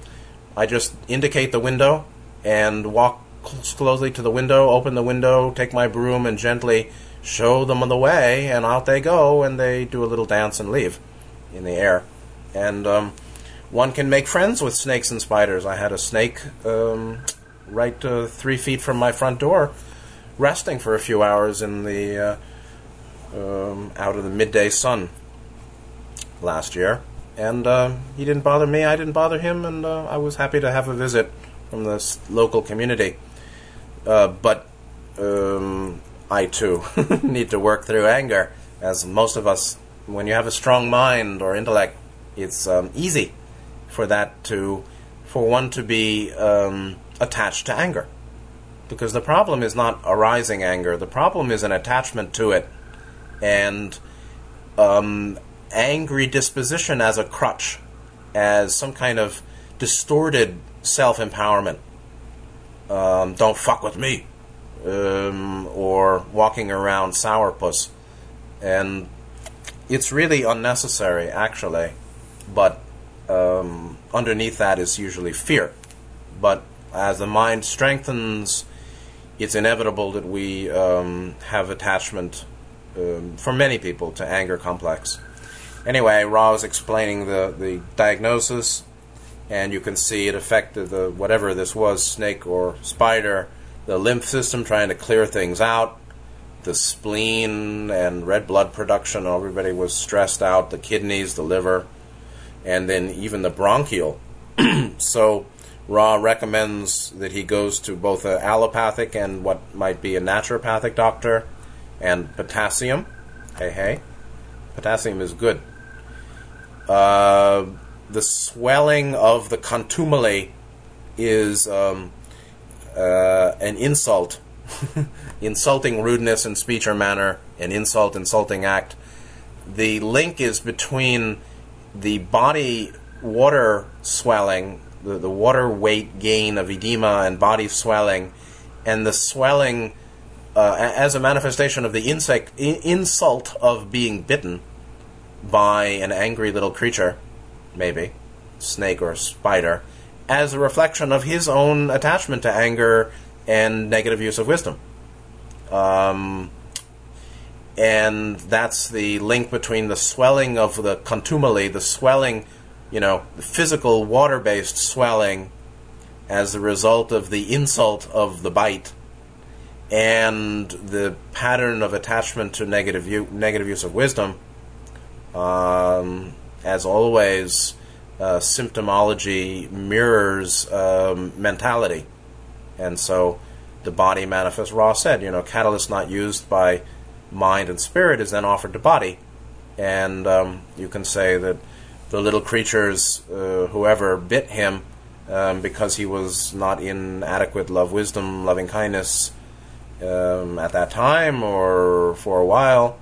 I just indicate the window and walk closely to the window, open the window, take my broom, and gently show them the way, and out they go, and they do a little dance and leave in the air. And um, one can make friends with snakes and spiders. I had a snake um, right uh, three feet from my front door, resting for a few hours in the uh, um, out of the midday sun last year, and uh, he didn't bother me. I didn't bother him, and uh, I was happy to have a visit from the local community. Uh, but um, I too need to work through anger, as most of us, when you have a strong mind or intellect, it's um, easy for that to, for one to be um, attached to anger. Because the problem is not arising anger, the problem is an attachment to it, and um, angry disposition as a crutch, as some kind of distorted self empowerment. Um, don't fuck with me um, or walking around sourpuss, and it's really unnecessary, actually. But um, underneath that is usually fear. But as the mind strengthens, it's inevitable that we um, have attachment um, for many people to anger complex. Anyway, Ra was explaining the, the diagnosis, and you can see it affected the whatever this was, snake or spider the lymph system trying to clear things out, the spleen and red blood production, everybody was stressed out, the kidneys, the liver, and then even the bronchial. so, Ra recommends that he goes to both an allopathic and what might be a naturopathic doctor, and potassium. Hey, hey. Potassium is good. Uh, the swelling of the contumely is um, uh, an insult, insulting rudeness in speech or manner, an insult, insulting act. The link is between the body water swelling, the, the water weight gain of edema and body swelling, and the swelling uh, as a manifestation of the insect, insult of being bitten by an angry little creature, maybe, snake or spider, as a reflection of his own attachment to anger and negative use of wisdom. Um, and that's the link between the swelling of the contumely, the swelling, you know, the physical water based swelling as a result of the insult of the bite, and the pattern of attachment to negative, u- negative use of wisdom. Um, as always, uh, symptomology mirrors um, mentality. And so the body manifests. Ra said, you know, catalyst not used by mind and spirit is then offered to body. And um, you can say that the little creatures, uh, whoever bit him um, because he was not in adequate love, wisdom, loving kindness um, at that time or for a while,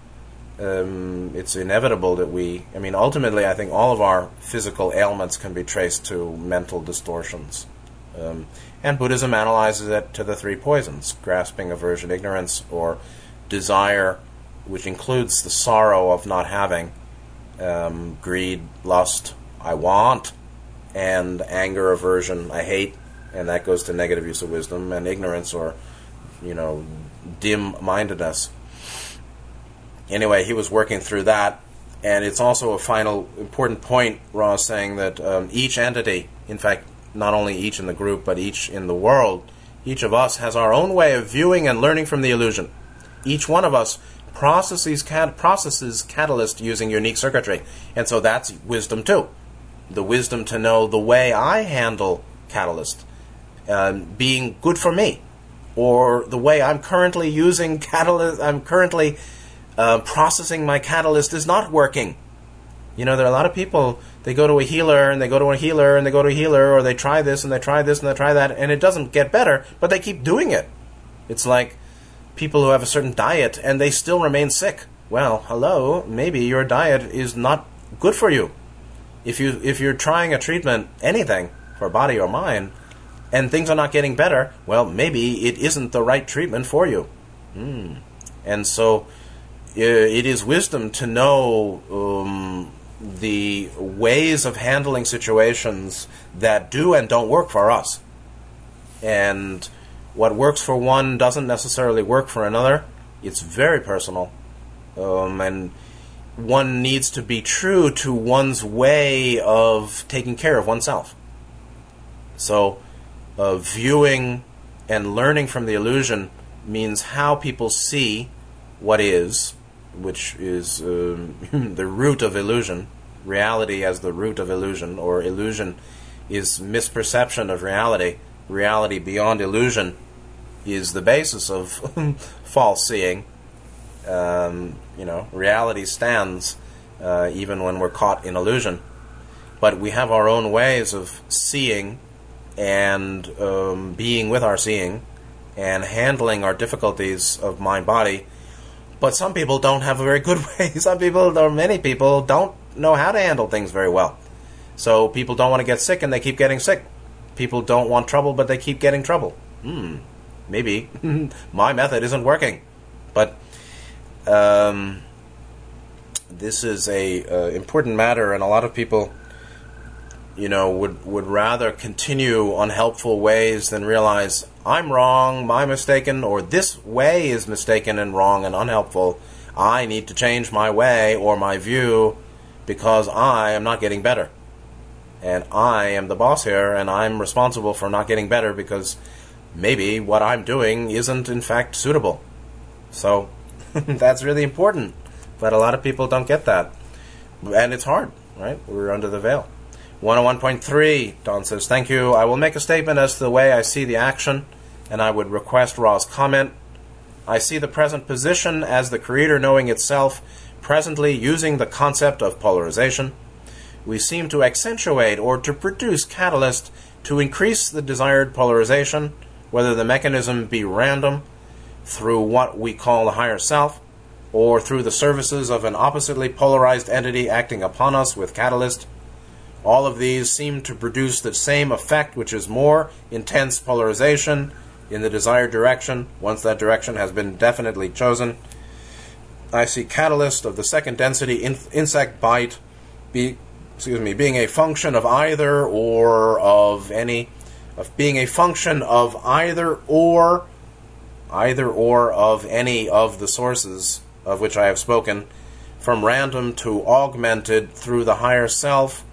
um, it's inevitable that we, I mean, ultimately, I think all of our physical ailments can be traced to mental distortions. Um, and Buddhism analyzes it to the three poisons grasping, aversion, ignorance, or desire, which includes the sorrow of not having, um, greed, lust, I want, and anger, aversion, I hate, and that goes to negative use of wisdom, and ignorance, or, you know, dim mindedness anyway, he was working through that. And it's also a final important point, Ra's, saying that um, each entity, in fact, not only each in the group, but each in the world, each of us has our own way of viewing and learning from the illusion. Each one of us processes, cat- processes catalyst using unique circuitry. And so that's wisdom too. The wisdom to know the way I handle catalyst um, being good for me, or the way I'm currently using catalyst, I'm currently uh, processing my catalyst is not working. You know, there are a lot of people, they go to a healer and they go to a healer and they go to a healer or they try this and they try this and they try that and it doesn't get better, but they keep doing it. It's like people who have a certain diet and they still remain sick. Well, hello, maybe your diet is not good for you. If you if you're trying a treatment, anything for body or mind, and things are not getting better, well, maybe it isn't the right treatment for you. Hmm. And so, it is wisdom to know um, the ways of handling situations that do and don't work for us. And what works for one doesn't necessarily work for another. It's very personal. Um, and one needs to be true to one's way of taking care of oneself. So, uh, viewing and learning from the illusion means how people see what is, which is um, the root of illusion, reality as the root of illusion, or illusion is misperception of reality. Reality beyond illusion is the basis of false seeing. Um, you know, reality stands uh, even when we're caught in illusion. But we have our own ways of seeing and um, being with our seeing and handling our difficulties of mind body. But some people don't have a very good way. Some people, or many people, don't know how to handle things very well. So people don't want to get sick and they keep getting sick. People don't want trouble, but they keep getting trouble. Hmm, maybe my method isn't working. But um, this is a uh, important matter, and a lot of people, you know, would would rather continue unhelpful ways than realize I'm wrong, my mistaken, or this way is mistaken and wrong and unhelpful. I need to change my way or my view because I am not getting better. And I am the boss here, and I'm responsible for not getting better because maybe what I'm doing isn't in fact suitable. So that's really important. But a lot of people don't get that. And it's hard, right? We're under the veil. 101.3, Don says, Thank you. I will make a statement as to the way I see the action, and I would request Ra's comment. I see the present position as the Creator knowing itself, presently using the concept of polarization. We seem to accentuate or to produce catalyst to increase the desired polarization, whether the mechanism be random through what we call the higher self, or through the services of an oppositely polarized entity acting upon us with catalyst. All of these seem to produce the same effect, which is more intense polarization in the desired direction once that direction has been definitely chosen. I see catalyst of the second density in- insect bite be excuse me being a function of either or of any of being a function of either or either or of any of the sources of which I have spoken, from random to augmented through the higher self,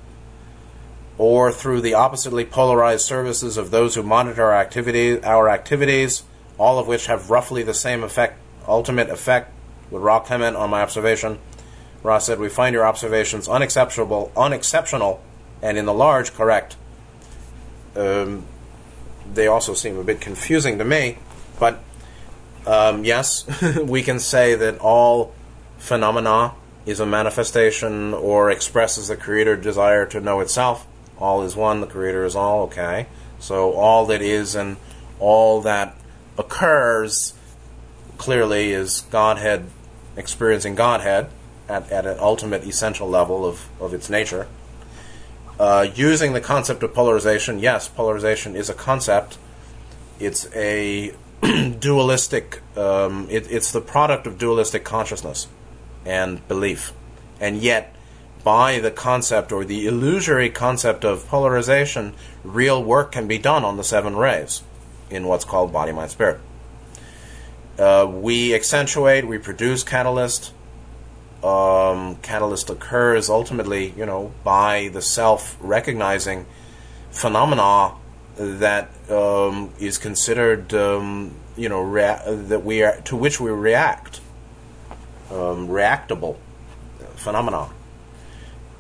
or through the oppositely polarized services of those who monitor our, activity, our activities, all of which have roughly the same effect, ultimate effect, would Ra comment on my observation. Ra said, We find your observations unexceptional, unexceptional, and in the large correct. Um, they also seem a bit confusing to me, but um, yes, we can say that all phenomena is a manifestation or expresses the creator desire to know itself. All is one, the creator is all, okay. So all that is and all that occurs clearly is Godhead experiencing Godhead at, at an ultimate essential level of, of its nature. Uh, using the concept of polarization, yes, polarization is a concept. It's a dualistic. Um, it, it's the product of dualistic consciousness and belief, and yet by the concept or the illusory concept of polarization, real work can be done on the seven rays in what's called body, mind, spirit. Uh, we accentuate, we produce catalyst. Um, catalyst occurs ultimately, you know, by the self recognizing phenomena that um, is considered, um, you know, rea- that we are to which we react, um, reactable phenomena.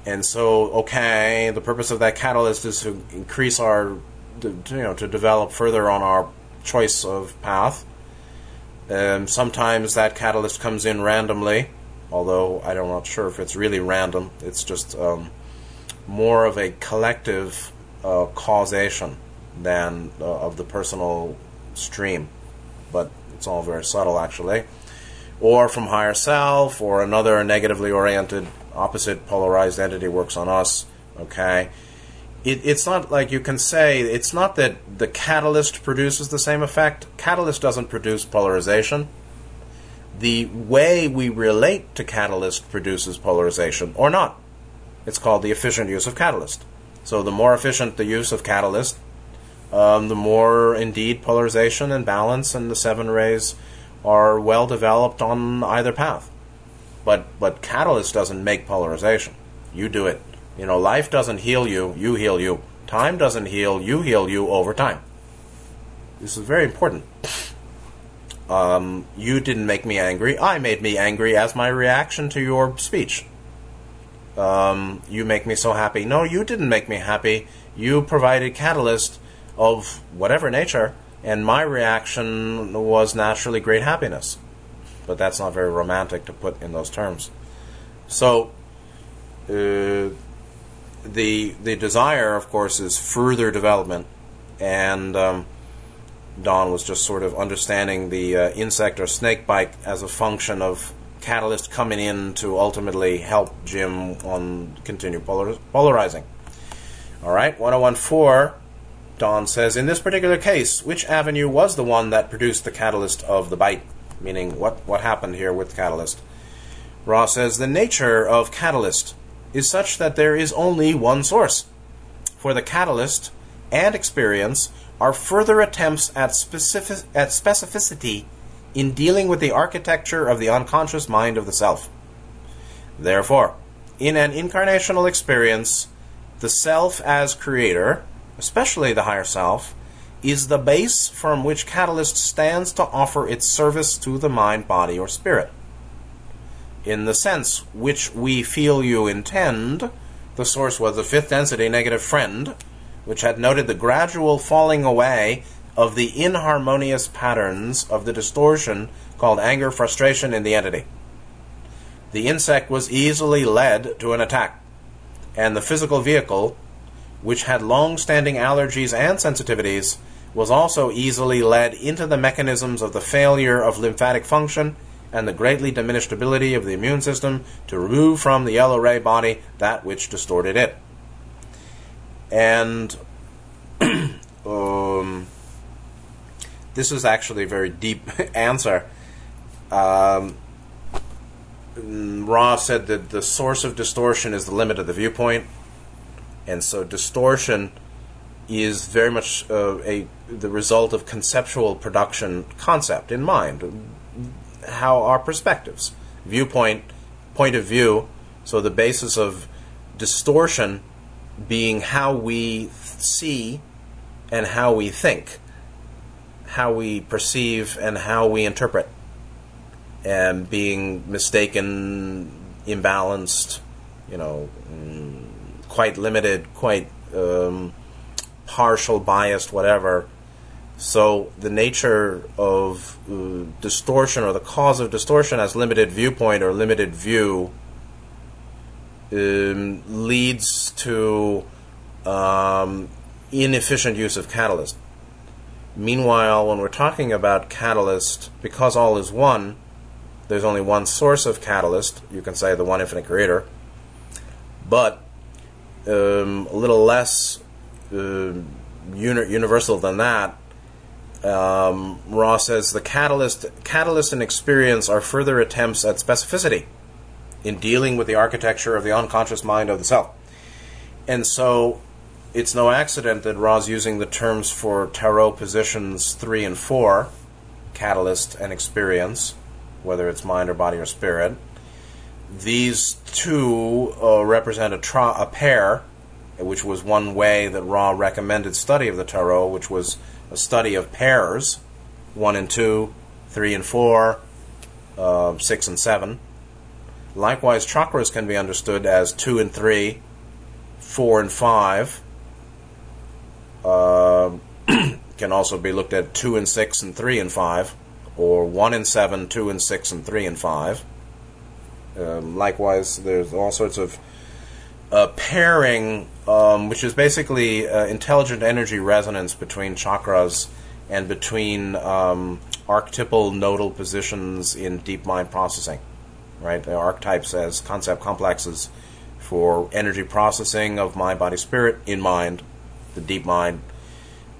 And so, okay, the purpose of that catalyst is to increase our, to, you know, to develop further on our choice of path. Um, sometimes that catalyst comes in randomly, although I'm not sure if it's really random. It's just um, more of a collective uh, causation than uh, of the personal stream. But it's all very subtle, actually. Or from higher self, or another negatively oriented, opposite polarized entity works on us. Okay? It, it's not like you can say, it's not that the catalyst produces the same effect. Catalyst doesn't produce polarization. The way we relate to catalyst produces polarization, or not. It's called the efficient use of catalyst. So the more efficient the use of catalyst, um, the more indeed polarization and balance and the seven rays are well developed on either path. But but catalyst doesn't make polarization. You do it. You know, life doesn't heal you, you heal you. Time doesn't heal, you heal you over time. This is very important. Um, you didn't make me angry. I made me angry as my reaction to your speech. Um, you make me so happy. No, you didn't make me happy. You provided catalyst of whatever nature, and my reaction was naturally great happiness. But that's not very romantic to put in those terms. So, uh, the the desire, of course, is further development, and um, Don was just sort of understanding the uh, insect or snake bite as a function of catalyst coming in to ultimately help Jim on continue polar- polarizing. All right, 1014 Don says, in this particular case, which avenue was the one that produced the catalyst of the bite? Meaning, what, what happened here with catalyst? Ra says, the nature of catalyst is such that there is only one source. For the catalyst and experience are further attempts at, specific, at specificity in dealing with the architecture of the unconscious mind of the self. Therefore, in an incarnational experience, the self as creator especially the higher self, is the base from which Catalyst stands to offer its service to the mind, body, or spirit. In the sense which we feel you intend, the source was the fifth density negative friend, which had noted the gradual falling away of the inharmonious patterns of the distortion called anger frustration in the entity. The insect was easily led to an attack, and the physical vehicle which had long standing allergies and sensitivities, was also easily led into the mechanisms of the failure of lymphatic function and the greatly diminished ability of the immune system to remove from the yellow ray body that which distorted it. And um, this is actually a very deep answer. Um, Ra said that the source of distortion is the limit of the viewpoint and so distortion is very much uh, a the result of conceptual production concept in mind. How our perspectives, viewpoint, point of view. So the basis of distortion being how we see and how we think, how we perceive and how we interpret, and being mistaken, imbalanced, you know. Mm, quite limited, quite um, partial, biased, whatever. So the nature of uh, distortion or the cause of distortion as limited viewpoint or limited view um, leads to um, inefficient use of catalyst. Meanwhile, when we're talking about catalyst, because all is one, there's only one source of catalyst. You can say the one infinite creator. But um, a little less uh, uni- universal than that. Um, Ra says the catalyst, catalyst and experience are further attempts at specificity in dealing with the architecture of the unconscious mind of the self. And so it's no accident that Ra's using the terms for tarot positions three and four, catalyst and experience, whether it's mind or body or spirit, these two uh, represent a, tra- a pair, which was one way that Ra recommended study of the Tarot, which was a study of pairs, one and two, three and four, uh, six and seven. Likewise, chakras can be understood as two and three, four and five. Uh, can also be looked at two and six and three and five, or one and seven, two and six and three and five. Um, likewise, there's all sorts of a pairing, um, which is basically uh, intelligent energy resonance between chakras and between um, archetypal nodal positions in deep mind processing. Right, the archetypes as concept complexes for energy processing of mind, body, spirit in mind, the deep mind.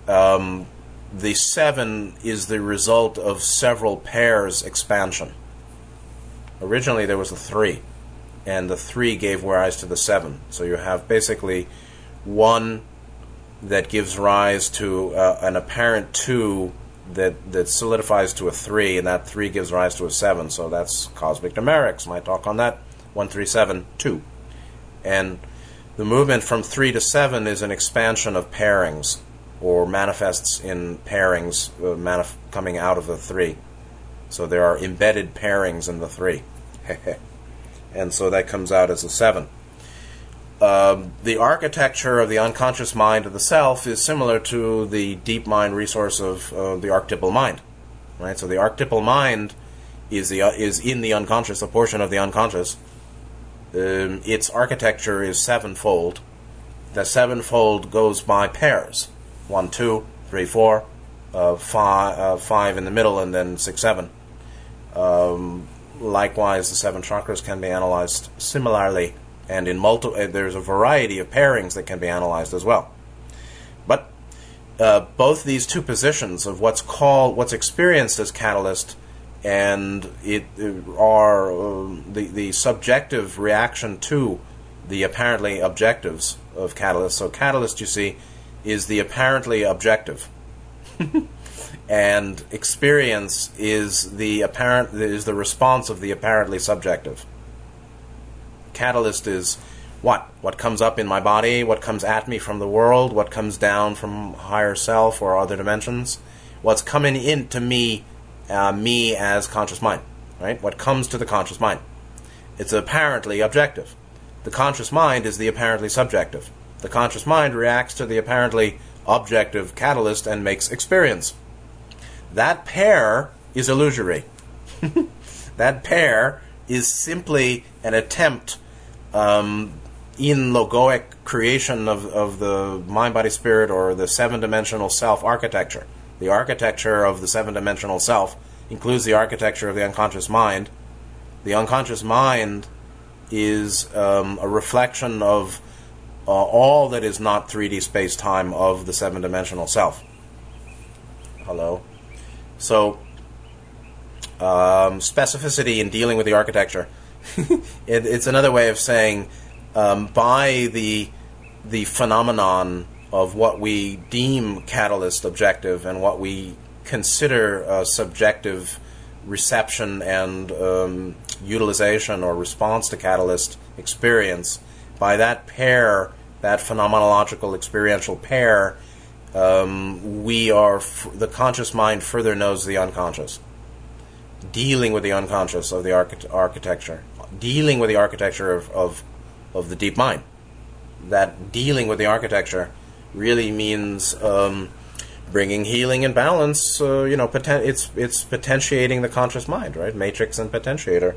Um, the seven is the result of several pairs expansion. Originally, there was a three, and the three gave rise to the seven. So you have basically one that gives rise to uh, an apparent two that that solidifies to a three, and that three gives rise to a seven. So that's cosmic numerics. My talk on that one three seven two, and the movement from three to seven is an expansion of pairings, or manifests in pairings uh, manif- coming out of the three. So there are embedded pairings in the three, and so that comes out as a seven. Um, the architecture of the unconscious mind of the self is similar to the deep mind resource of uh, the archetypal mind, right? So the archetypal mind is the uh, is in the unconscious, a portion of the unconscious. Um, its architecture is sevenfold. The sevenfold goes by pairs: one, two, three, four, uh, five, uh, five in the middle, and then six, seven. Um, likewise, the seven chakras can be analyzed similarly and in multi- uh, there's a variety of pairings that can be analyzed as well. But uh, both these two positions of what's called what's experienced as catalyst and it uh, are uh, the the subjective reaction to the apparently objectives of catalyst. So catalyst, you see, is the apparently objective. and experience is the apparent is the response of the apparently subjective catalyst is what? What comes up in my body, what comes at me from the world, what comes down from higher self or other dimensions, what's coming into me, uh, me as conscious mind, right? What comes to the conscious mind. It's apparently objective. The conscious mind is the apparently subjective. The conscious mind reacts to the apparently objective catalyst and makes experience. That pair is illusory. that pair is simply an attempt um, in logoic creation of, of the mind, body, spirit, or the seven dimensional self architecture. The architecture of the seven dimensional self includes the architecture of the unconscious mind. The unconscious mind is um, a reflection of uh, all that is not 3D space time of the seven dimensional self. Hello? So, um, specificity in dealing with the architecture it, it's another way of saying um, by the the phenomenon of what we deem catalyst objective and what we consider subjective reception and um, utilization or response to catalyst experience by that pair that phenomenological experiential pair um, we are f- the conscious mind further knows the unconscious. Dealing with the unconscious of the archi- architecture dealing with the architecture of, of, of the deep mind. That dealing with the architecture really means um, bringing healing and balance. Uh, you know, poten- it's it's potentiating the conscious mind, right? Matrix and potentiator.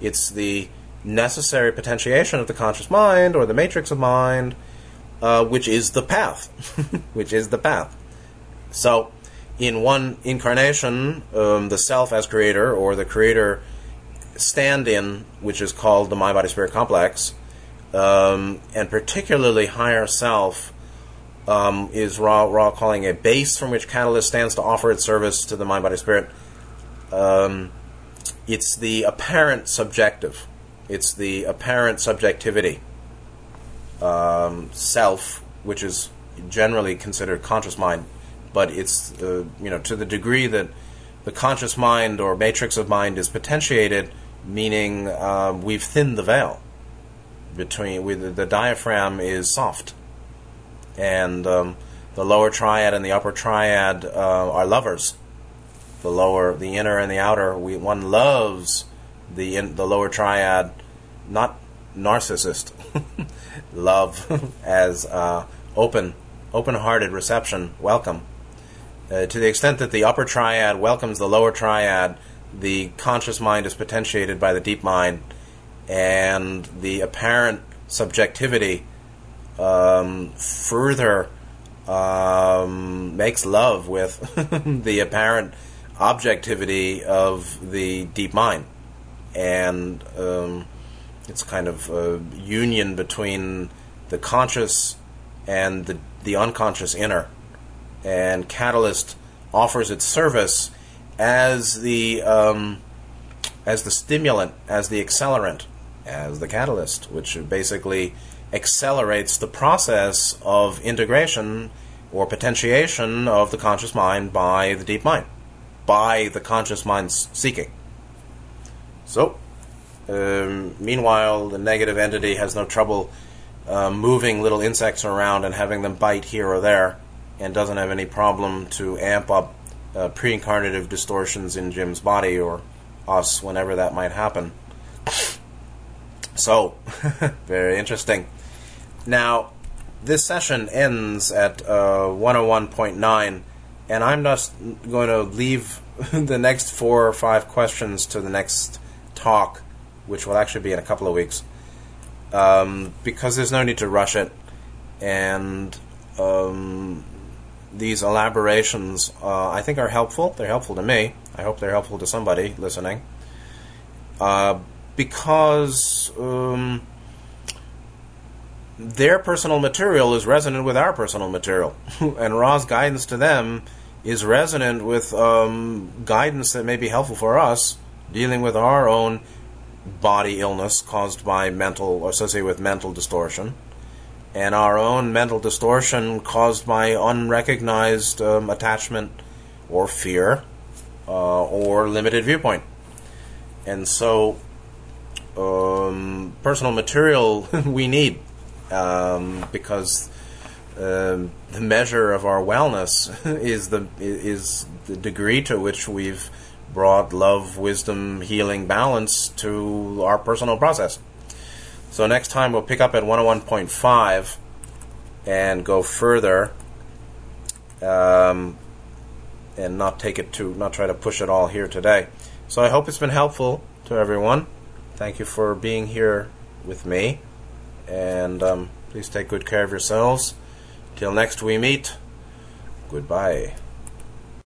It's the necessary potentiation of the conscious mind or the matrix of mind, uh, which is the path, which is the path. So, in one incarnation, um, the self as creator or the creator stand in, which is called the mind body spirit complex, um, and particularly higher self. Um, is Ra, Ra calling a base from which Catalyst stands to offer its service to the mind, body, spirit. Um, it's the apparent subjective. It's the apparent subjectivity. Um, self, which is generally considered conscious mind, but it's uh, you know to the degree that the conscious mind or matrix of mind is potentiated meaning uh, we've thinned the veil between the diaphragm is soft, and um, the lower triad and the upper triad uh, are lovers. The lower, the inner and the outer, we, one loves the in, the lower triad, not narcissist, love as uh, open, open-hearted reception, welcome. Uh, to the extent that the upper triad welcomes the lower triad the conscious mind is potentiated by the deep mind, and the apparent subjectivity um, further um, makes love with the apparent objectivity of the deep mind. And um, it's kind of a union between the conscious and the, the unconscious inner. And Catalyst offers its service as the um, as the stimulant, as the accelerant, as the catalyst, which basically accelerates the process of integration or potentiation of the conscious mind by the deep mind, by the conscious mind's seeking. So, um, meanwhile, the negative entity has no trouble uh, moving little insects around and having them bite here or there, and doesn't have any problem to amp up uh, pre-incarnative distortions in Jim's body or us whenever that might happen. So, very interesting. Now, this session ends at uh, 101.9, and I'm just going to leave the next four or five questions to the next talk, which will actually be in a couple of weeks, um, because there's no need to rush it, and um, these elaborations uh, I think are helpful. They're helpful to me. I hope they're helpful to somebody listening. Uh, because um, their personal material is resonant with our personal material, and Ra's guidance to them is resonant with um, guidance that may be helpful for us dealing with our own body illness caused by mental or associated with mental distortion, and our own mental distortion caused by unrecognized um, attachment or fear uh, or limited viewpoint. And so, um, personal material we need um, because um, the measure of our wellness is the is the degree to which we've brought love, wisdom, healing, balance to our personal process. So next time we'll pick up at 101.5 and go further, um, and not take it to not try to push it all here today. So I hope it's been helpful to everyone. Thank you for being here with me and um, please take good care of yourselves. Till next we meet, goodbye.